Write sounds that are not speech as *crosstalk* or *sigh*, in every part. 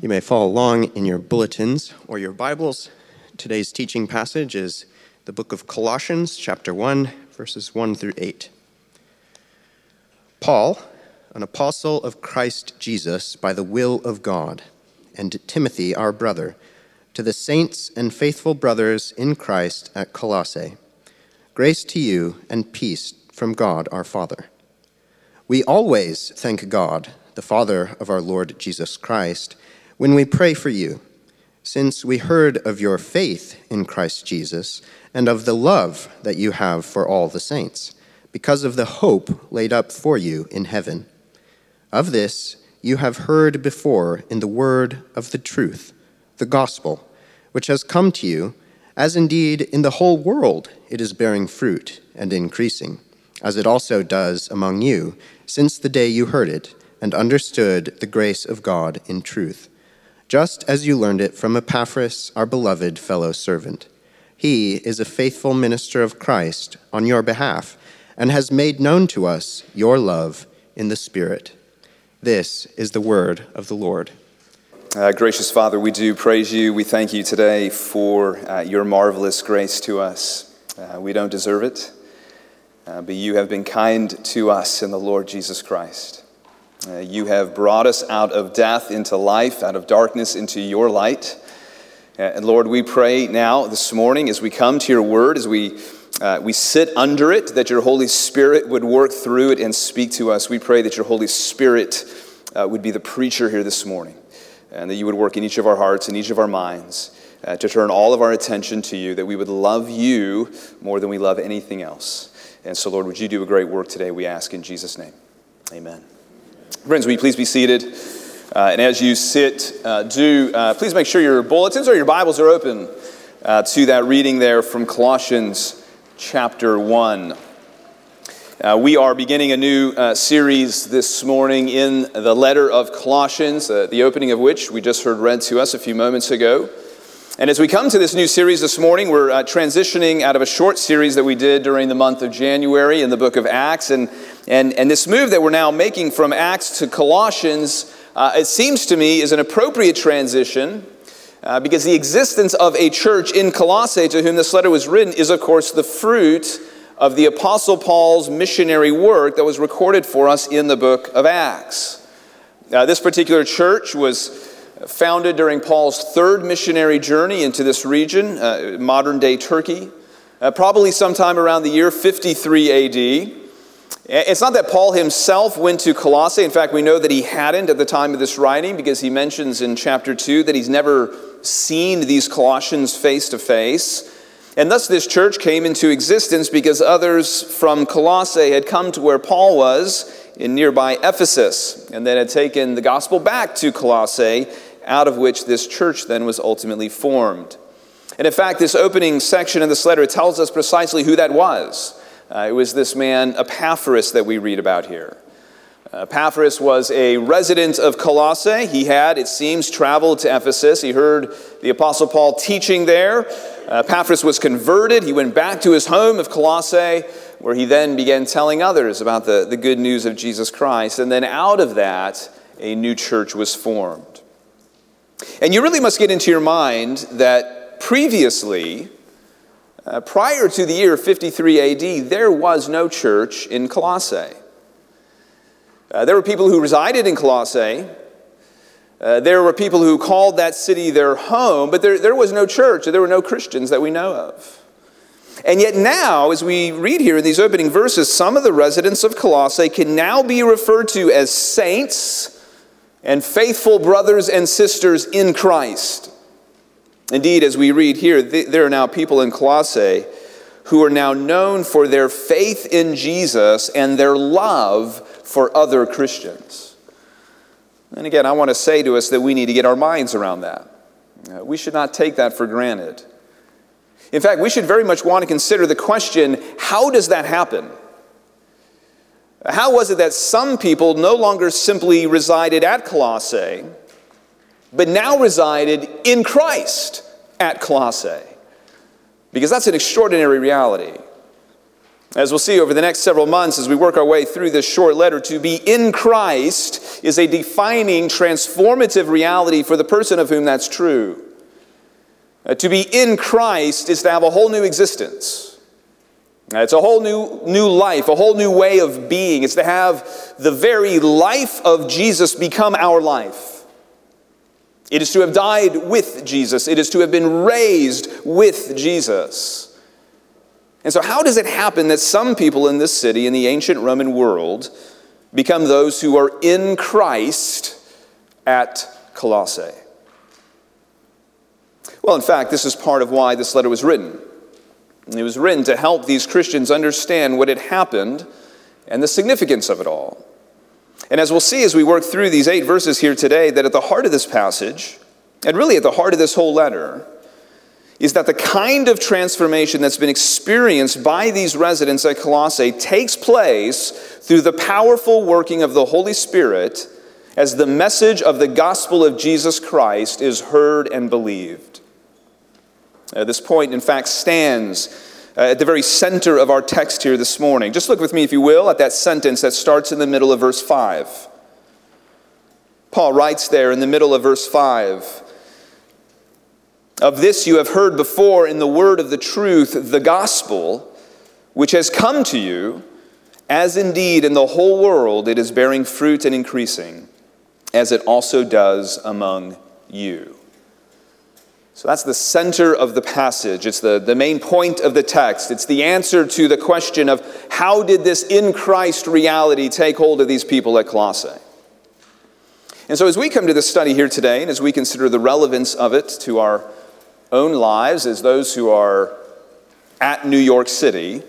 You may follow along in your bulletins or your Bibles. Today's teaching passage is the book of Colossians, chapter 1, verses 1 through 8. Paul, an apostle of Christ Jesus by the will of God, and Timothy, our brother, to the saints and faithful brothers in Christ at Colossae, grace to you and peace from God our Father. We always thank God, the Father of our Lord Jesus Christ when we pray for you, since we heard of your faith in Christ Jesus and of the love that you have for all the saints, because of the hope laid up for you in heaven. Of this you have heard before in the word of the truth, the gospel, which has come to you, as indeed in the whole world it is bearing fruit and increasing, as it also does among you, since the day you heard it and understood the grace of God in truth just as you learned it from Epaphras, our beloved fellow servant. He is a faithful minister of Christ on your behalf and has made known to us your love in the Spirit. This is the word of the Lord. Uh, gracious Father, we do praise you. We thank you today for uh, your marvelous grace to us. Uh, we don't deserve it, uh, but you have been kind to us in the Lord Jesus Christ. Uh, you have brought us out of death into life, out of darkness into your light. Uh, and Lord, we pray now this morning as we come to your word, as we, uh, we sit under it, that your Holy Spirit would work through it and speak to us. We pray that your Holy Spirit uh, would be the preacher here this morning, and that you would work in each of our hearts and each of our minds. To turn all of our attention to you, that we would love you more than we love anything else. And so, Lord, would you do a great work today, we ask in Jesus' name. Amen. Friends, will you please be seated? Uh, and as you sit, uh, do uh, please make sure your bulletins or your Bibles are open uh, to that reading there from Colossians chapter 1. Uh, we are beginning a new uh, series this morning in the letter of Colossians, the opening of which we just heard read to us a few moments ago. And as we come to this new series this morning, we're transitioning out of a short series that we did during the month of January in the book of Acts. And, and, and this move that we're now making from Acts to Colossians, uh, it seems to me, is an appropriate transition uh, because the existence of a church in Colossae to whom this letter was written is, of course, the fruit of the Apostle Paul's missionary work that was recorded for us in the book of Acts. Uh, this particular church was founded during Paul's third missionary journey into this region, uh, modern day Turkey, uh, probably sometime around the year 53 AD. It's not that Paul himself went to Colossae. In fact, we know that he hadn't at the time of this writing because he mentions in chapter 2 that he's never seen these Colossians face to face. And thus, this church came into existence because others from Colossae had come to where Paul was in nearby Ephesus and then had taken the gospel back to Colossae out of which this church then was ultimately formed. And in fact, this opening section of this letter tells us precisely who that was. Uh, it was this man Epaphras that we read about here. Uh, Epaphras was a resident of Colossae. He had, it seems, traveled to Ephesus. He heard the Apostle Paul teaching there. Uh, Epaphras was converted. He went back to his home of Colossae, where he then began telling others about the, the good news of Jesus Christ. And then out of that, a new church was formed. And you really must get into your mind that previously, uh, prior to the year 53 AD, there was no church in Colossae. Uh, there were people who resided in Colossae. Uh, there were people who called that city their home, but there, there was no church, there were no Christians that we know of. And yet, now, as we read here in these opening verses, some of the residents of Colossae can now be referred to as saints and faithful brothers and sisters in Christ. Indeed, as we read here, there are now people in Colossae who are now known for their faith in Jesus and their love for other Christians. And again, I want to say to us that we need to get our minds around that. Uh, we should not take that for granted. In fact, we should very much want to consider the question how does that happen? How was it that some people no longer simply resided at Colossae, but now resided in Christ at Colossae? Because that's an extraordinary reality. As we'll see over the next several months as we work our way through this short letter, to be in Christ is a defining, transformative reality for the person of whom that's true. Uh, to be in Christ is to have a whole new existence. Uh, it's a whole new, new life, a whole new way of being. It's to have the very life of Jesus become our life. It is to have died with Jesus. It is to have been raised with Jesus. And so, how does it happen that some people in this city, in the ancient Roman world, become those who are in Christ at Colossae? Well, in fact, this is part of why this letter was written. It was written to help these Christians understand what had happened and the significance of it all. And as we'll see as we work through these eight verses here today, that at the heart of this passage, and really at the heart of this whole letter, is that the kind of transformation that's been experienced by these residents at Colossae takes place through the powerful working of the Holy Spirit as the message of the gospel of Jesus Christ is heard and believed. Uh, this point, in fact, stands uh, at the very center of our text here this morning. Just look with me, if you will, at that sentence that starts in the middle of verse 5. Paul writes there in the middle of verse 5 Of this you have heard before in the word of the truth, the gospel, which has come to you, as indeed in the whole world it is bearing fruit and increasing, as it also does among you. So that's the center of the passage. It's the, the main point of the text. It's the answer to the question of how did this in Christ reality take hold of these people at Colossae? And so, as we come to this study here today, and as we consider the relevance of it to our own lives as those who are at New York City,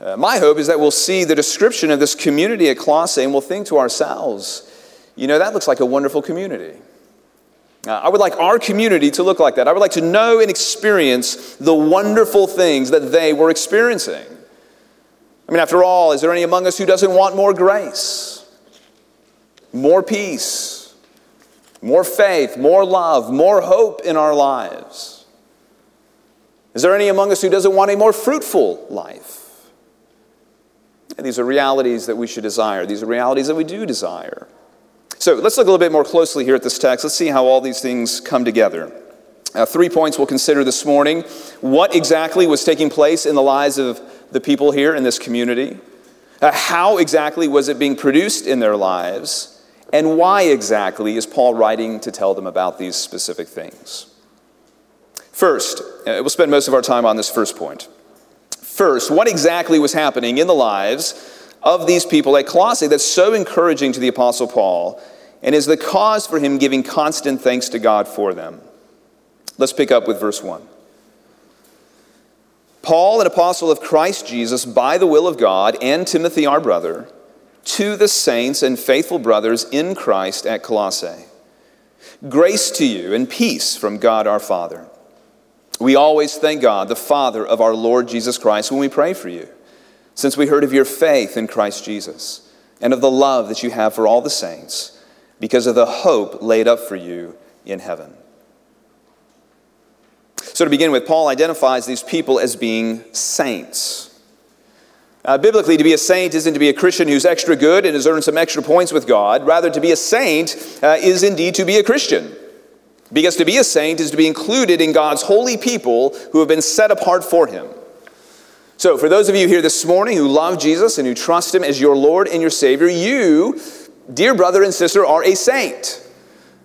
uh, my hope is that we'll see the description of this community at Colossae and we'll think to ourselves, you know, that looks like a wonderful community. Uh, I would like our community to look like that. I would like to know and experience the wonderful things that they were experiencing. I mean, after all, is there any among us who doesn't want more grace, more peace, more faith, more love, more hope in our lives? Is there any among us who doesn't want a more fruitful life? And these are realities that we should desire. These are realities that we do desire. So let's look a little bit more closely here at this text. Let's see how all these things come together. Uh, three points we'll consider this morning. What exactly was taking place in the lives of the people here in this community? Uh, how exactly was it being produced in their lives? And why exactly is Paul writing to tell them about these specific things? First, uh, we'll spend most of our time on this first point. First, what exactly was happening in the lives of these people at Colossae that's so encouraging to the Apostle Paul and is the cause for him giving constant thanks to God for them. Let's pick up with verse 1. Paul, an apostle of Christ Jesus, by the will of God, and Timothy, our brother, to the saints and faithful brothers in Christ at Colossae. Grace to you and peace from God our Father. We always thank God, the Father of our Lord Jesus Christ, when we pray for you since we heard of your faith in Christ Jesus and of the love that you have for all the saints, because of the hope laid up for you in heaven. So, to begin with, Paul identifies these people as being saints. Uh, biblically, to be a saint isn't to be a Christian who's extra good and has earned some extra points with God. Rather, to be a saint uh, is indeed to be a Christian. Because to be a saint is to be included in God's holy people who have been set apart for Him. So, for those of you here this morning who love Jesus and who trust Him as your Lord and your Savior, you, dear brother and sister, are a saint.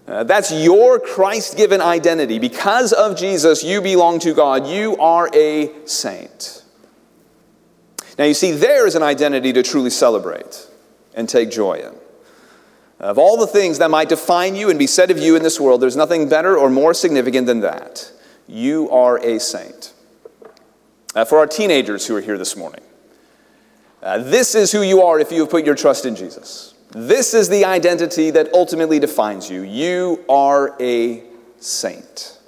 Uh, that's your Christ given identity. Because of Jesus, you belong to God. You are a saint. Now, you see, there is an identity to truly celebrate and take joy in. Of all the things that might define you and be said of you in this world, there's nothing better or more significant than that. You are a saint. Uh, for our teenagers who are here this morning, uh, this is who you are if you have put your trust in Jesus. This is the identity that ultimately defines you. You are a saint.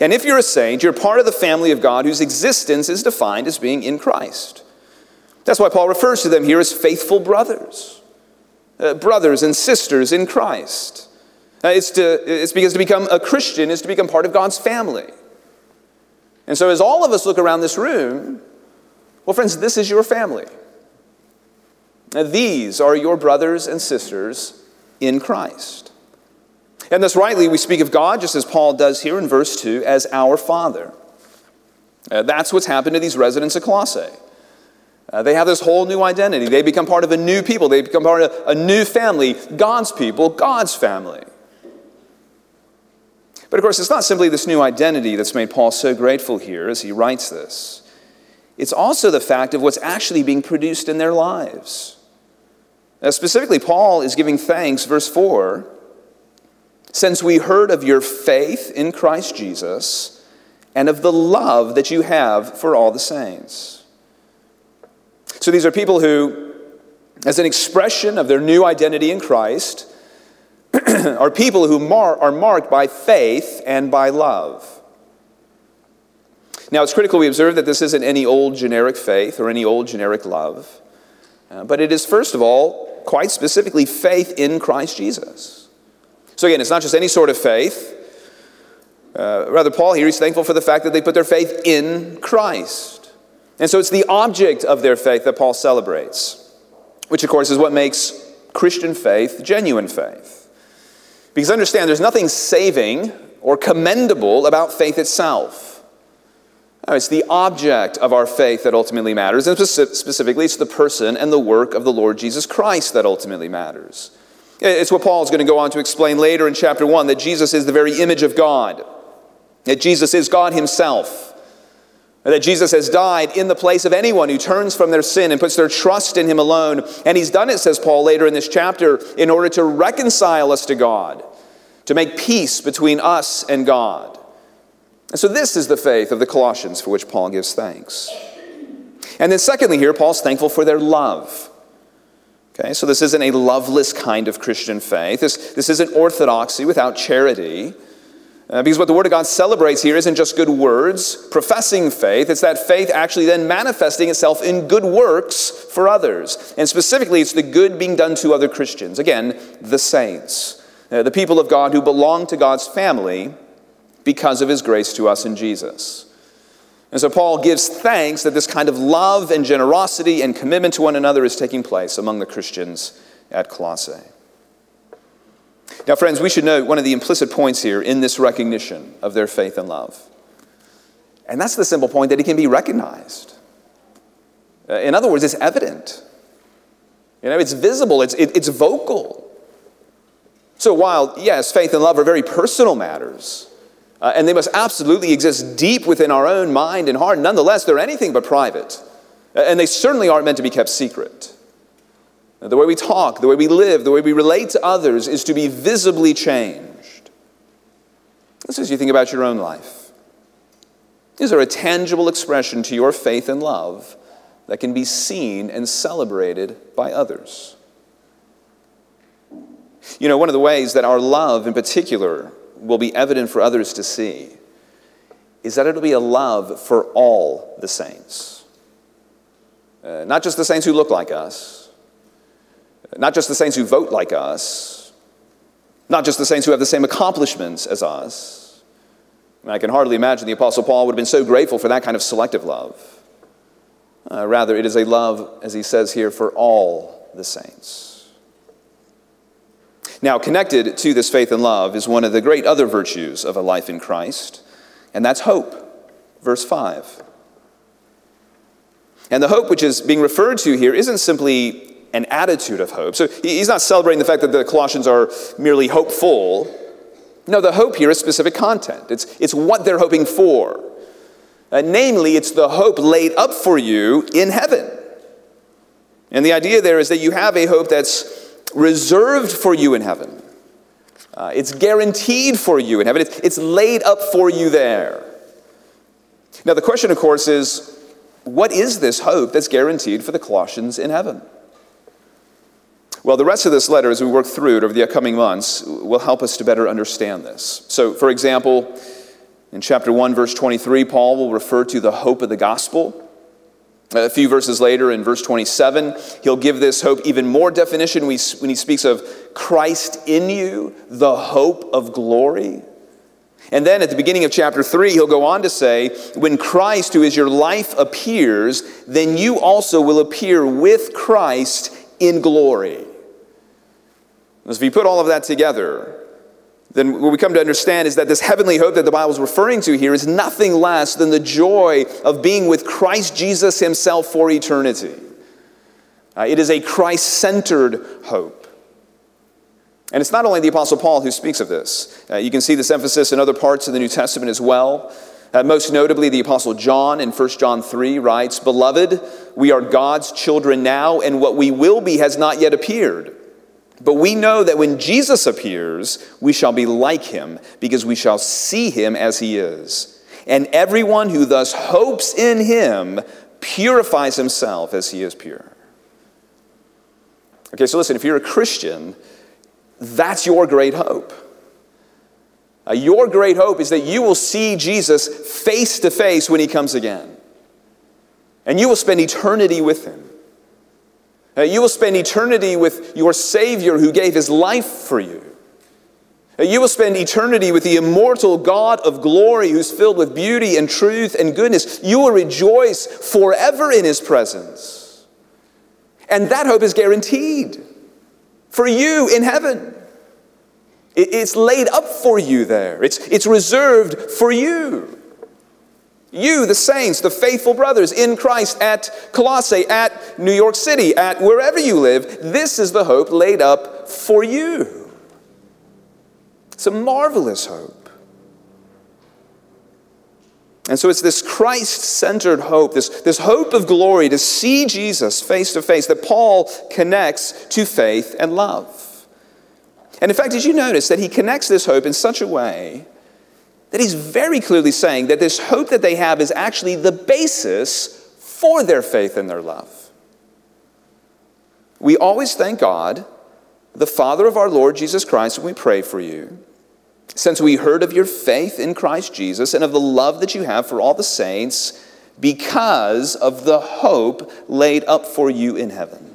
And if you're a saint, you're part of the family of God whose existence is defined as being in Christ. That's why Paul refers to them here as faithful brothers, uh, brothers and sisters in Christ. Uh, it's, to, it's because to become a Christian is to become part of God's family. And so, as all of us look around this room, Well, friends, this is your family. These are your brothers and sisters in Christ. And thus, rightly, we speak of God, just as Paul does here in verse 2, as our Father. Uh, that's what's happened to these residents of Colossae. Uh, they have this whole new identity. They become part of a new people. They become part of a new family, God's people, God's family. But of course, it's not simply this new identity that's made Paul so grateful here as he writes this. It's also the fact of what's actually being produced in their lives. Now, specifically, Paul is giving thanks, verse 4 since we heard of your faith in Christ Jesus and of the love that you have for all the saints. So these are people who, as an expression of their new identity in Christ, *clears throat* are people who mar- are marked by faith and by love. Now, it's critical we observe that this isn't any old generic faith or any old generic love, uh, but it is, first of all, quite specifically faith in Christ Jesus. So, again, it's not just any sort of faith. Uh, rather, Paul here is thankful for the fact that they put their faith in Christ. And so it's the object of their faith that Paul celebrates, which, of course, is what makes Christian faith genuine faith. Because understand, there's nothing saving or commendable about faith itself. Uh, it's the object of our faith that ultimately matters, and specifically, it's the person and the work of the Lord Jesus Christ that ultimately matters. It's what Paul is going to go on to explain later in chapter 1 that Jesus is the very image of God, that Jesus is God Himself, that Jesus has died in the place of anyone who turns from their sin and puts their trust in Him alone. And He's done it, says Paul later in this chapter, in order to reconcile us to God to make peace between us and God. And so, this is the faith of the Colossians for which Paul gives thanks. And then, secondly, here, Paul's thankful for their love. Okay, so this isn't a loveless kind of Christian faith. This, this isn't orthodoxy without charity. Uh, because what the Word of God celebrates here isn't just good words, professing faith. It's that faith actually then manifesting itself in good works for others. And specifically, it's the good being done to other Christians. Again, the saints uh, the people of God who belong to God's family because of his grace to us in Jesus. And so Paul gives thanks that this kind of love and generosity and commitment to one another is taking place among the Christians at Colossae. Now, friends, we should note one of the implicit points here in this recognition of their faith and love. And that's the simple point that it can be recognized. Uh, in other words, it's evident. You know, it's visible, it's, it, it's vocal. So, while, yes, faith and love are very personal matters, uh, and they must absolutely exist deep within our own mind and heart, nonetheless, they're anything but private. Uh, and they certainly aren't meant to be kept secret. The way we talk, the way we live, the way we relate to others is to be visibly changed. This is you think about your own life. Is there a tangible expression to your faith and love that can be seen and celebrated by others? You know, one of the ways that our love in particular will be evident for others to see is that it'll be a love for all the saints. Uh, not just the saints who look like us, not just the saints who vote like us, not just the saints who have the same accomplishments as us. I can hardly imagine the Apostle Paul would have been so grateful for that kind of selective love. Uh, rather, it is a love, as he says here, for all the saints. Now, connected to this faith and love is one of the great other virtues of a life in Christ, and that's hope. Verse 5. And the hope which is being referred to here isn't simply an attitude of hope. So he's not celebrating the fact that the Colossians are merely hopeful. No, the hope here is specific content, it's, it's what they're hoping for. Uh, namely, it's the hope laid up for you in heaven. And the idea there is that you have a hope that's reserved for you in heaven. Uh, it's guaranteed for you in heaven. It's, it's laid up for you there. Now, the question, of course, is what is this hope that's guaranteed for the Colossians in heaven? Well, the rest of this letter, as we work through it over the upcoming months, will help us to better understand this. So, for example, in chapter 1, verse 23, Paul will refer to the hope of the gospel. A few verses later, in verse 27, he'll give this hope even more definition when he speaks of Christ in you, the hope of glory. And then at the beginning of chapter 3, he'll go on to say, When Christ, who is your life, appears, then you also will appear with Christ in glory. If you put all of that together, then what we come to understand is that this heavenly hope that the Bible is referring to here is nothing less than the joy of being with Christ Jesus himself for eternity. Uh, it is a Christ centered hope. And it's not only the Apostle Paul who speaks of this. Uh, you can see this emphasis in other parts of the New Testament as well. Uh, most notably, the Apostle John in 1 John 3 writes, Beloved, we are God's children now, and what we will be has not yet appeared. But we know that when Jesus appears, we shall be like him, because we shall see him as he is. And everyone who thus hopes in him purifies himself as he is pure. Okay, so listen, if you're a Christian, that's your great hope. Uh, your great hope is that you will see Jesus face to face when he comes again. And you will spend eternity with him. Uh, you will spend eternity with your Savior who gave his life for you. Uh, you will spend eternity with the immortal God of glory who's filled with beauty and truth and goodness. You will rejoice forever in his presence. And that hope is guaranteed for you in heaven. It's laid up for you there, it's, it's reserved for you. You, the saints, the faithful brothers in Christ at Colossae, at New York City, at wherever you live, this is the hope laid up for you. It's a marvelous hope. And so it's this Christ centered hope, this, this hope of glory to see Jesus face to face that Paul connects to faith and love. And in fact, did you notice that he connects this hope in such a way that he's very clearly saying that this hope that they have is actually the basis for their faith and their love? We always thank God, the Father of our Lord Jesus Christ, when we pray for you since we heard of your faith in Christ Jesus and of the love that you have for all the saints, because of the hope laid up for you in heaven.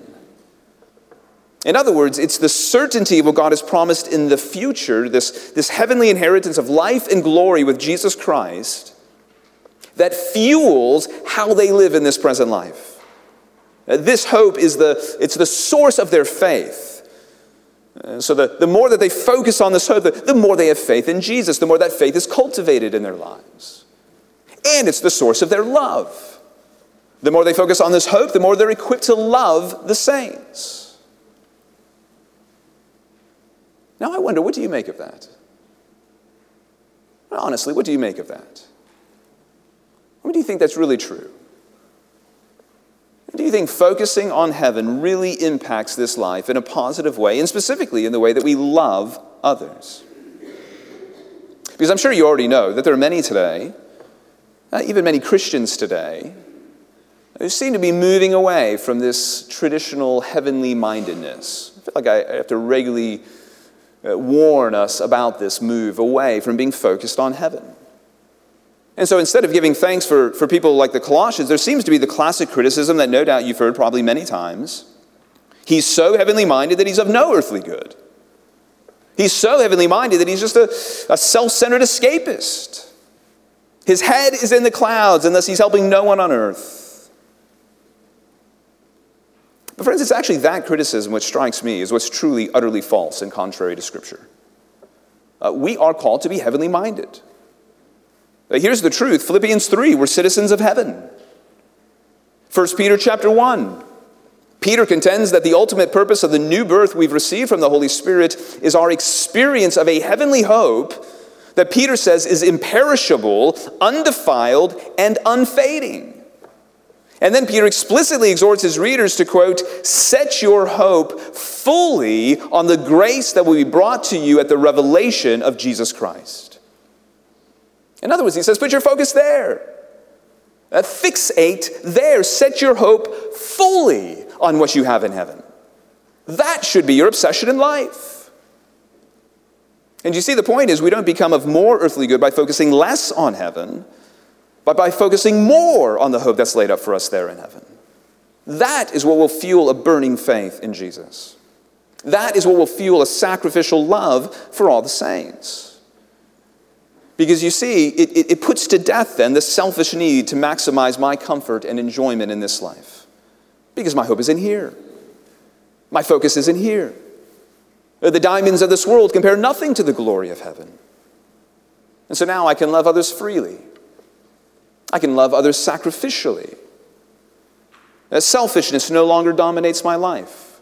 In other words, it's the certainty of what God has promised in the future, this, this heavenly inheritance of life and glory with Jesus Christ, that fuels how they live in this present life. Uh, this hope is the, it's the source of their faith. Uh, so the, the more that they focus on this hope, the, the more they have faith in Jesus, the more that faith is cultivated in their lives. And it's the source of their love. The more they focus on this hope, the more they're equipped to love the saints. Now I wonder, what do you make of that? Honestly, what do you make of that? What do you think that's really true? Do you think focusing on heaven really impacts this life in a positive way, and specifically in the way that we love others? Because I'm sure you already know that there are many today, uh, even many Christians today, who seem to be moving away from this traditional heavenly mindedness. I feel like I have to regularly Uh, warn us about this move away from being focused on heaven. And so instead of giving thanks for, for people like the Colossians, there seems to be the classic criticism that no doubt you've heard probably many times. He's so heavenly minded that he's of no earthly good. He's so heavenly minded that he's just a, a self centered escapist. His head is in the clouds, and thus he's helping no one on earth. But, friends, it's actually that criticism which strikes me as what's truly, utterly false and contrary to Scripture. Uh, we are called to be heavenly minded. Here's the truth Philippians 3, we're citizens of heaven. 1 Peter chapter 1. Peter contends that the ultimate purpose of the new birth we've received from the Holy Spirit is our experience of a heavenly hope that Peter says is imperishable, undefiled, and unfading. And then Peter explicitly exhorts his readers to quote, set your hope fully on the grace that will be brought to you at the revelation of Jesus Christ. In other words, he says, put your focus there. Uh, fixate there. Set your hope fully on what you have in heaven. That should be your obsession in life. And you see, the point is, we don't become of more earthly good by focusing less on heaven, but by focusing more on the hope that's laid up for us there in heaven. That is what will fuel a burning faith in Jesus. That is what will fuel a sacrificial love for all the saints. Because you see, it, it, it, puts to death then the selfish need to maximize my comfort and enjoyment in this life. Because my hope is in here, my focus is in here. The diamonds of this world compare nothing to the glory of heaven. And so now I can love others freely, I can love others sacrificially. Uh, selfishness no longer dominates my life.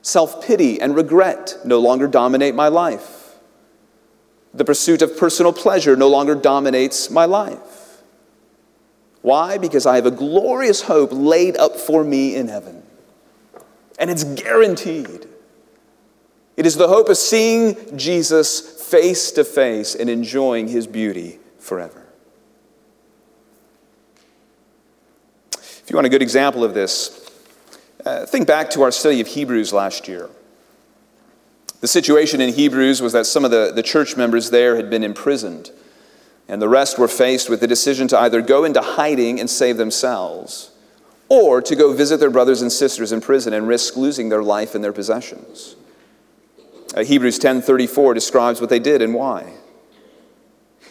Self pity and regret no longer dominate my life. The pursuit of personal pleasure no longer dominates my life. Why? Because I have a glorious hope laid up for me in heaven. And it's guaranteed. It is the hope of seeing Jesus face to face and enjoying his beauty forever. If you want a good example of this, uh, think back to our study of Hebrews last year. The situation in Hebrews was that some of the, the church members there had been imprisoned, and the rest were faced with the decision to either go into hiding and save themselves, or to go visit their brothers and sisters in prison and risk losing their life and their possessions. Uh, Hebrews 10:34 describes what they did and why.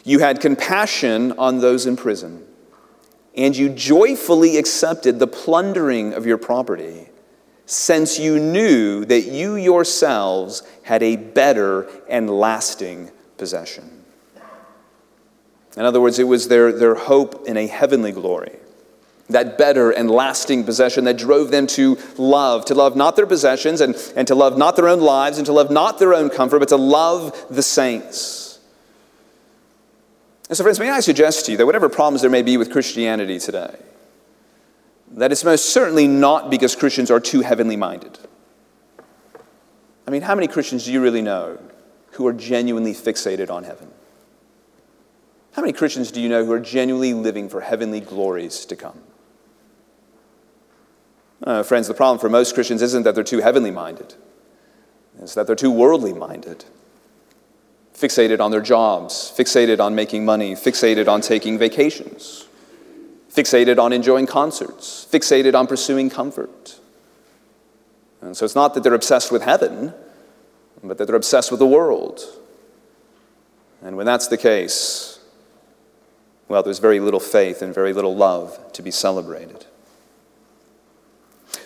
You had compassion on those in prison and you joyfully accepted the plundering of your property, since you knew that you yourselves had a better and lasting possession. In other words, it was their, their hope in a heavenly glory, that better and lasting possession that drove them to love, to love not their possessions and, and to love not their own lives and to love not their own comfort, but to love the saints. And so, friends, may I suggest to you that whatever problems there may be with Christianity today, that it's most certainly not because Christians are too heavenly minded. I mean, how many Christians do you really know who are genuinely fixated on heaven? How many Christians do you know who are genuinely living for heavenly glories to come? Uh, friends, the problem for most Christians isn't that they're too heavenly minded, it's that they're too worldly minded fixated on their jobs, fixated on making money, fixated on taking vacations, fixated on enjoying concerts, fixated on pursuing comfort. And so it's not that they're obsessed with heaven, but that they're obsessed with the world. And when that's the case, well, there's very little faith and very little love to be celebrated.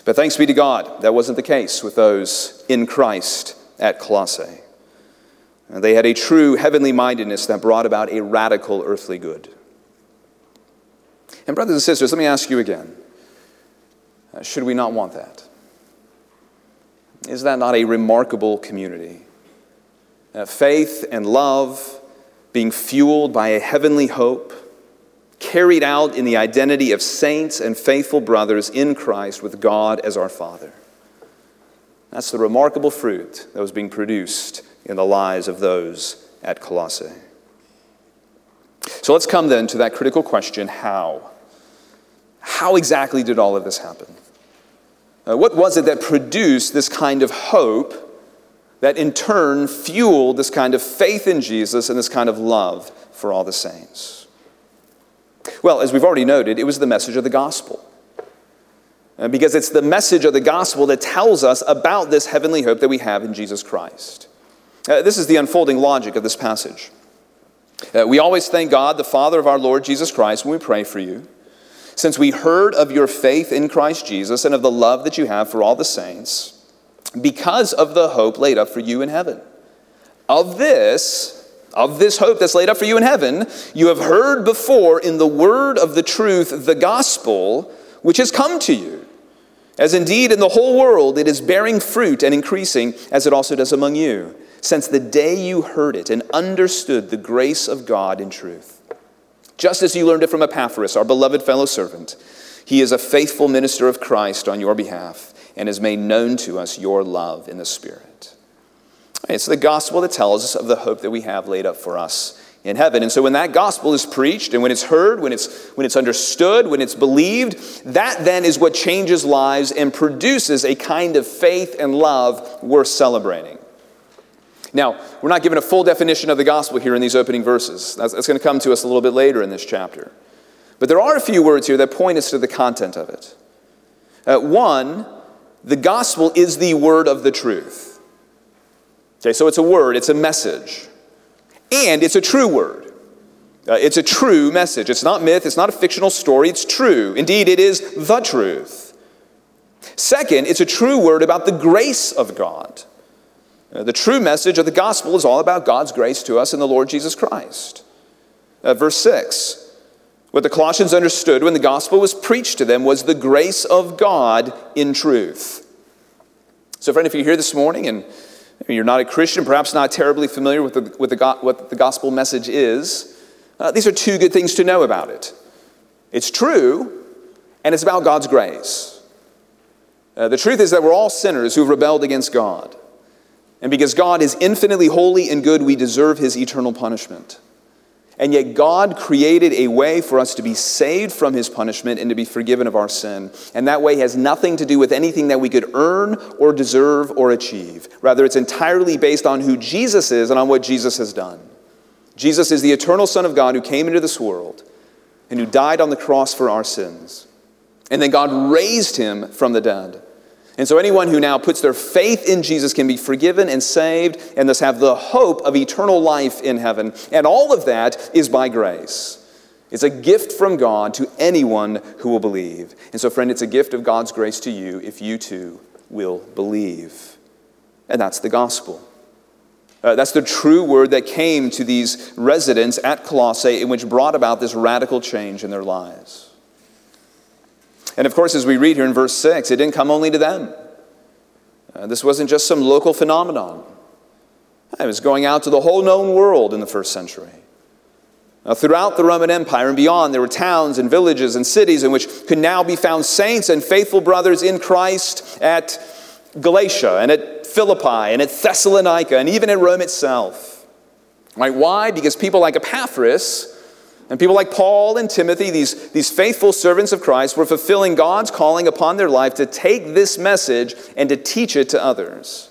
But thanks be to God, that wasn't the case with those in Christ at Colossae. They had a true heavenly mindedness that brought about a radical earthly good. And, brothers and sisters, let me ask you again uh, should we not want that? Is that not a remarkable community? Uh, faith and love being fueled by a heavenly hope, carried out in the identity of saints and faithful brothers in Christ with God as our Father. That's the remarkable fruit that was being produced in the lives of those at Colossae. So let's come then to that critical question how? How exactly did all of this happen? Uh, what was it that produced this kind of hope that in turn fueled this kind of faith in Jesus and this kind of love for all the saints? Well, as we've already noted, it was the message of the gospel. Uh, because it's the message of the gospel that tells us about this heavenly hope that we have in Jesus Christ. Uh, this is the unfolding logic of this passage. Uh, we always thank God, the Father of our Lord Jesus Christ, when we pray for you, since we heard of your faith in Christ Jesus and of the love that you have for all the saints, because of the hope laid up for you in heaven. Of this, of this hope that's laid up for you in heaven, you have heard before in the word of the truth, the gospel, which has come to you. As indeed in the whole world it is bearing fruit and increasing, as it also does among you since the day you heard it and understood the grace of God in truth. Just as you learned it from Epaphras, our beloved fellow servant, he is a faithful minister of Christ on your behalf and has made known to us your love in the Spirit. It's the gospel that tells us of the hope that we have laid up for us in heaven. And so when that gospel is preached and when it's heard, when it's, when it's understood, when it's believed, that then is what changes lives and produces a kind of faith and love worth celebrating. Now, we're not given a full definition of the gospel here in these opening verses. That's, that's going to come to us a little bit later in this chapter. But there are a few words here that point us to the content of it. Uh, one, the gospel is the word of the truth. Okay, so it's a word, it's a message. And it's a true word. Uh, it's a true message. It's not myth, it's not a fictional story, it's true. Indeed, it is the truth. Second, it's a true word about the grace of God. Uh, the true message of the gospel is all about God's grace to us in the Lord Jesus Christ. Uh, verse 6 What the Colossians understood when the gospel was preached to them was the grace of God in truth. So, friend, if you're here this morning and you're not a Christian, perhaps not terribly familiar with, the, with the, what the gospel message is, uh, these are two good things to know about it. It's true, and it's about God's grace. Uh, the truth is that we're all sinners who've rebelled against God. And because God is infinitely holy and good, we deserve his eternal punishment. And yet, God created a way for us to be saved from his punishment and to be forgiven of our sin. And that way has nothing to do with anything that we could earn or deserve or achieve. Rather, it's entirely based on who Jesus is and on what Jesus has done. Jesus is the eternal Son of God who came into this world and who died on the cross for our sins. And then God raised him from the dead. And so anyone who now puts their faith in Jesus can be forgiven and saved and thus have the hope of eternal life in heaven. And all of that is by grace. It's a gift from God to anyone who will believe. And so, friend, it's a gift of God's grace to you if you too will believe. And that's the gospel. Uh, that's the true word that came to these residents at Colossae, in which brought about this radical change in their lives. And of course, as we read here in verse 6, it didn't come only to them. Uh, this wasn't just some local phenomenon, it was going out to the whole known world in the first century. Now, throughout the Roman Empire and beyond, there were towns and villages and cities in which could now be found saints and faithful brothers in Christ at Galatia and at Philippi and at Thessalonica and even at Rome itself. Right? Why? Because people like Epaphras and people like Paul and Timothy, these, these faithful servants of Christ, were fulfilling God's calling upon their life to take this message and to teach it to others.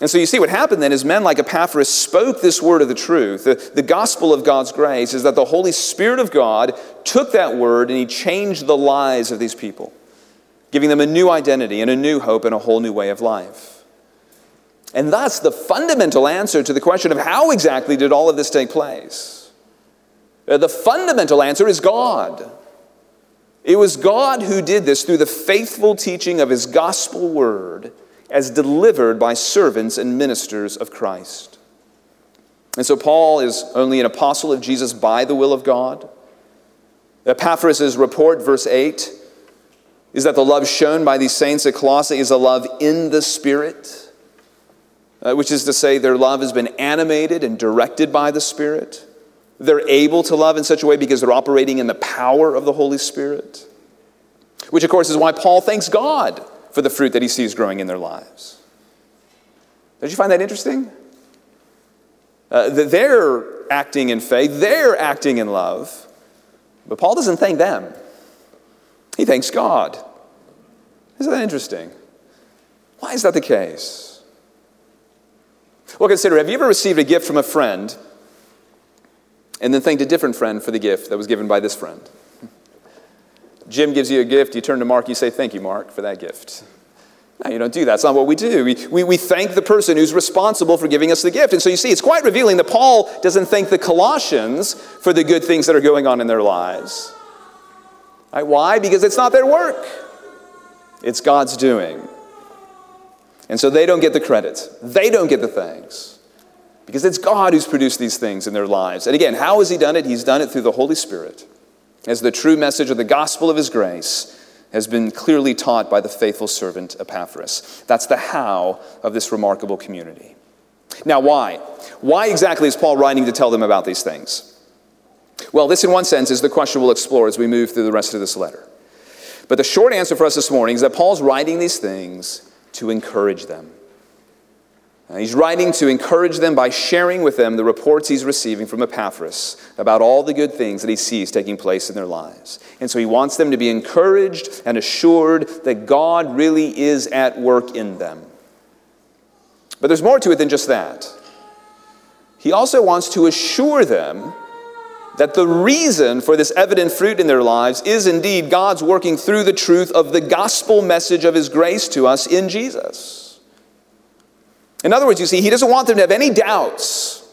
And so you see what happened then is men like Epaphras spoke this word of the truth. The, the gospel of God's grace is that the Holy Spirit of God took that word and he changed the lives of these people, giving them a new identity and a new hope and a whole new way of life. And thus, the fundamental answer to the question of how exactly did all of this take place the fundamental answer is God. It was God who did this through the faithful teaching of his gospel word as delivered by servants and ministers of Christ. And so Paul is only an apostle of Jesus by the will of God. Epaphras' report, verse 8, is that the love shown by these saints at Colossae is a love in the Spirit, uh, which is to say, their love has been animated and directed by the Spirit. They're able to love in such a way because they're operating in the power of the Holy Spirit. Which, of course, is why Paul thanks God for the fruit that he sees growing in their lives. Don't you find that interesting? Uh, they're acting in faith, they're acting in love, but Paul doesn't thank them. He thanks God. Isn't that interesting? Why is that the case? Well, consider have you ever received a gift from a friend and then thanked a different friend for the gift that was given by this friend. Jim gives you a gift, you turn to Mark, you say, Thank you, Mark, for that gift. No, you don't do that. That's not what we do. We, we, we thank the person who's responsible for giving us the gift. And so you see, it's quite revealing that Paul doesn't thank the Colossians for the good things that are going on in their lives. Right? Why? Because it's not their work, it's God's doing. And so they don't get the credit, they don't get the thanks. Because it's God who's produced these things in their lives. And again, how has He done it? He's done it through the Holy Spirit, as the true message of the gospel of His grace has been clearly taught by the faithful servant Epaphras. That's the how of this remarkable community. Now, why? Why exactly is Paul writing to tell them about these things? Well, this, in one sense, is the question we'll explore as we move through the rest of this letter. But the short answer for us this morning is that Paul's writing these things to encourage them. Uh, he's writing to encourage them by sharing with them the reports he's receiving from Epaphras about all the good things that he sees taking place in their lives. And so he wants them to be encouraged and assured that God really is at work in them. But there's more to it than just that. He also wants to assure them that the reason for this evident fruit in their lives is indeed God's working through the truth of the gospel message of his grace to us in Jesus. In other words, you see, he doesn't want them to have any doubts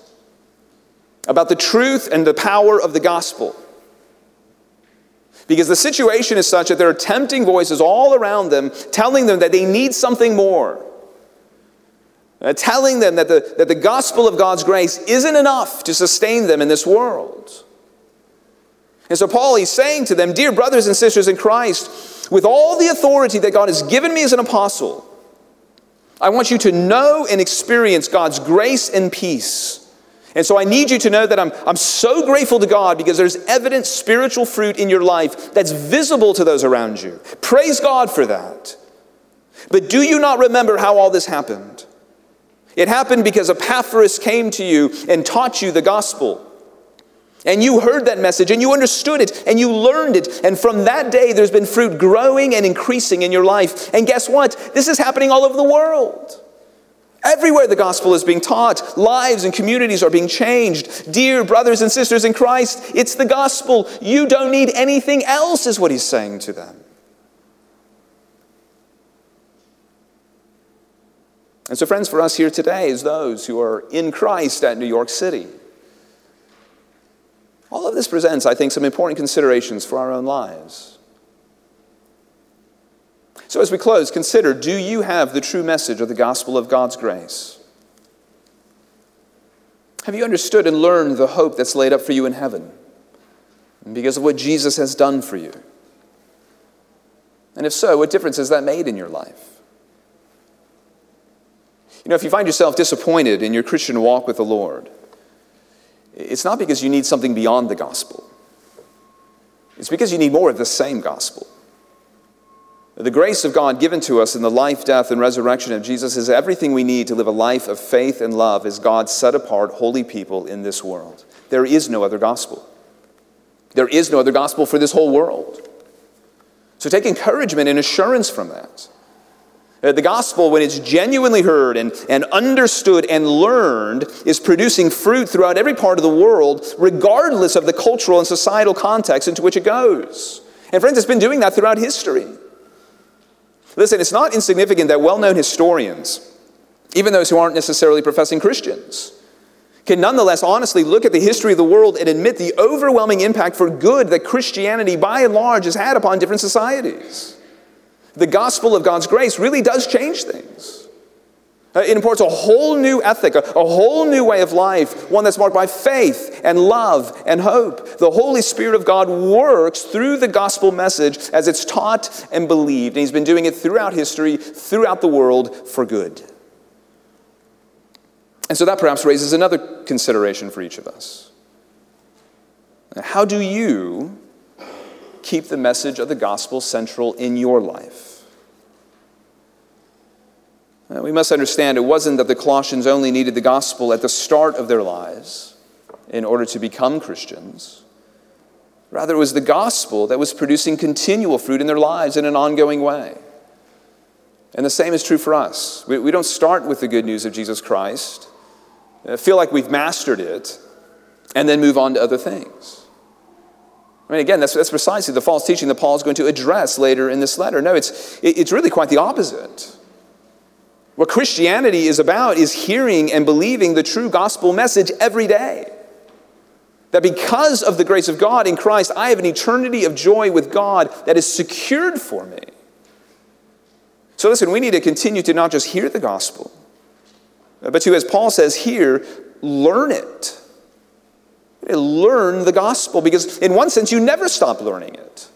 about the truth and the power of the gospel. Because the situation is such that there are tempting voices all around them telling them that they need something more. Uh, telling them that the, that the gospel of God's grace isn't enough to sustain them in this world. And so, Paul, he's saying to them, Dear brothers and sisters in Christ, with all the authority that God has given me as an apostle, I want you to know and experience God's grace and peace. And so I need you to know that I'm, I'm so grateful to God because there's evident spiritual fruit in your life that's visible to those around you. Praise God for that. But do you not remember how all this happened? It happened because Epaphras came to you and taught you the gospel. And you heard that message and you understood it and you learned it. And from that day, there's been fruit growing and increasing in your life. And guess what? This is happening all over the world. Everywhere the gospel is being taught, lives and communities are being changed. Dear brothers and sisters in Christ, it's the gospel. You don't need anything else, is what he's saying to them. And so, friends, for us here today, as those who are in Christ at New York City, all of this presents, I think, some important considerations for our own lives. So, as we close, consider do you have the true message of the gospel of God's grace? Have you understood and learned the hope that's laid up for you in heaven because of what Jesus has done for you? And if so, what difference has that made in your life? You know, if you find yourself disappointed in your Christian walk with the Lord, it's not because you need something beyond the gospel. It's because you need more of the same gospel. The grace of God given to us in the life, death, and resurrection of Jesus is everything we need to live a life of faith and love as God's set apart holy people in this world. There is no other gospel. There is no other gospel for this whole world. So take encouragement and assurance from that. Uh, the gospel, when it's genuinely heard and, and understood and learned, is producing fruit throughout every part of the world, regardless of the cultural and societal context into which it goes. And friends, it's been doing that throughout history. Listen, it's not insignificant that well known historians, even those who aren't necessarily professing Christians, can nonetheless honestly look at the history of the world and admit the overwhelming impact for good that Christianity, by and large, has had upon different societies the gospel of God's grace really does change things. Uh, it imports a whole new ethic, a, a, whole new way of life, one that's marked by faith and love and hope. The Holy Spirit of God works through the gospel message as it's taught and believed, and He's been doing it throughout history, throughout the world for good. And so that perhaps raises another consideration for each of us. How do you keep the message of the gospel central in your life. Uh, we must understand it wasn't that the Colossians only needed the gospel at the start of their lives in order to become Christians. Rather, it was the gospel that was producing continual fruit in their lives in an ongoing way. And the same is true for us. We, we don't start with the good news of Jesus Christ, uh, feel like we've mastered it, and then move on to other things. I mean, again, that's, that's precisely the false teaching that Paul is going to address later in this letter. No, it's, it's really quite the opposite. What Christianity is about is hearing and believing the true gospel message every day. That because of the grace of God in Christ, I have an eternity of joy with God that is secured for me. So, listen, we need to continue to not just hear the gospel, but to, as Paul says here, learn it learn the gospel because, in one sense, you never stop learning it.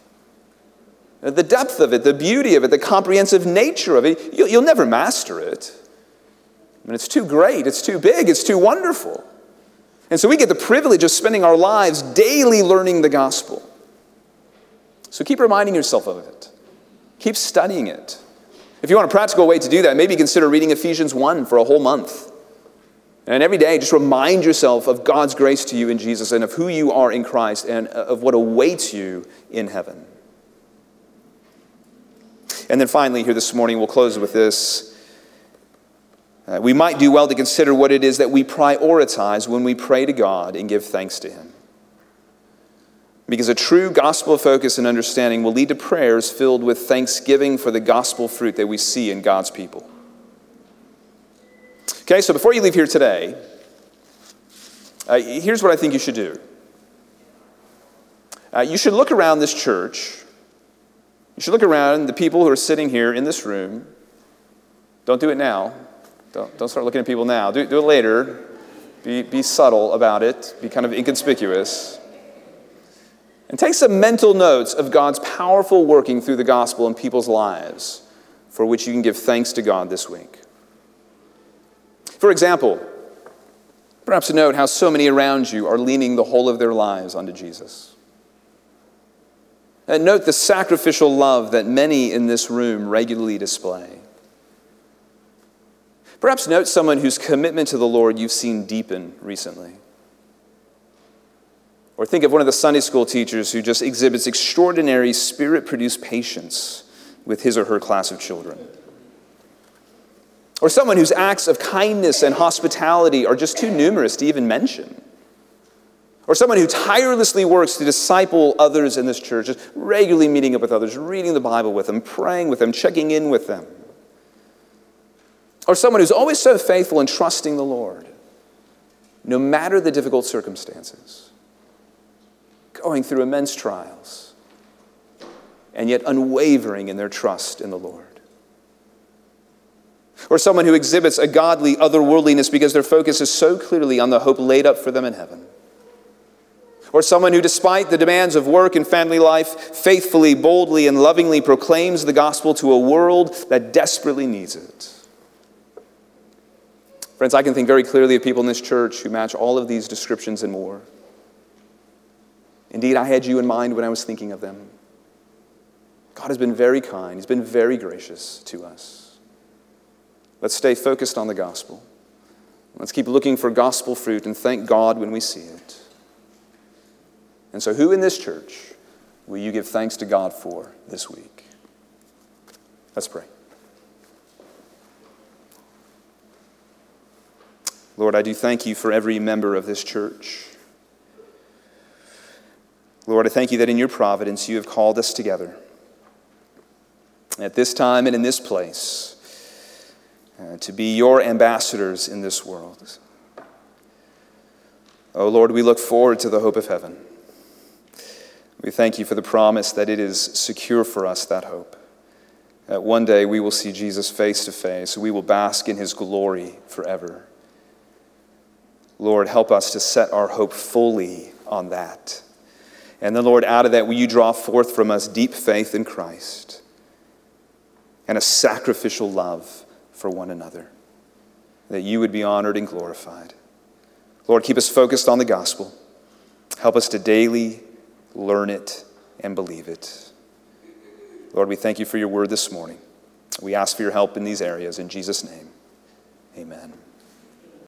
The depth of it, the beauty of it, the comprehensive nature of it, you'll, never master it. I mean, it's too great, it's too big, it's too wonderful. And so we get the privilege of spending our lives daily learning the gospel. So keep reminding yourself of it, keep studying it. If you want a practical way to do that, maybe consider reading Ephesians 1 for a whole month. And every day, just remind yourself of God's grace to you in Jesus and of who you are in Christ and of what awaits you in heaven. And then finally, here this morning, we'll close with this. Uh, we might do well to consider what it is that we prioritize when we pray to God and give thanks to Him. Because a true gospel focus and understanding will lead to prayers filled with thanksgiving for the gospel fruit that we see in God's people. Okay, so before you leave here today, Uh, here's what I think you should do uh, you should look around this church. You should look around the people who are sitting here in this room. Don't do it now. Don't, don't start looking at people now. Do, do it later. Be, be subtle about it, be kind of inconspicuous. And take some mental notes of God's powerful working through the gospel in people's lives for which you can give thanks to God this week. For example, perhaps note how so many around you are leaning the whole of their lives onto Jesus. And note the sacrificial love that many in this room regularly display. Perhaps note someone whose commitment to the Lord you've seen deepen recently. Or think of one of the Sunday school teachers who just exhibits extraordinary spirit produced patience with his or her class of children. Or someone whose acts of kindness and hospitality are just too numerous to even mention. Or someone who tirelessly works to disciple others in this church, just regularly meeting up with others, reading the Bible with them, praying with them, checking in with them. Or someone who's always so faithful in trusting the Lord, no matter the difficult circumstances going through immense trials, and yet unwavering in their trust in the Lord. Or someone who exhibits a godly otherworldliness because their focus is so clearly on the hope laid up for them in heaven. Or someone who, despite the demands of work and family life, faithfully, boldly, and lovingly proclaims the gospel to a world that desperately needs it. Friends, I can think very clearly of people in this church who match all of these descriptions and more. Indeed, I had you in mind when I was thinking of them. God has been very kind, He's been very gracious to us. Let's stay focused on the gospel. Let's keep looking for gospel fruit and thank God when we see it. And so, who in this church will you give thanks to God for this week? Let's pray. Lord, I do thank you for every member of this church. Lord, I thank you that in your providence you have called us together at this time and in this place uh, to be your ambassadors in this world. Oh Lord, we look forward to the hope of heaven. We thank you for the promise that it is secure for us, that hope. That one day we will see Jesus face to face, we will bask in his glory forever. Lord, help us to set our hope fully on that. And then, Lord, out of that, will you draw forth from us deep faith in Christ and a sacrificial love for one another, that you would be honored and glorified. Lord, keep us focused on the gospel. Help us to daily learn it and believe it. Lord, we thank you for your word this morning. We ask for your help in these areas. In Jesus' name, amen.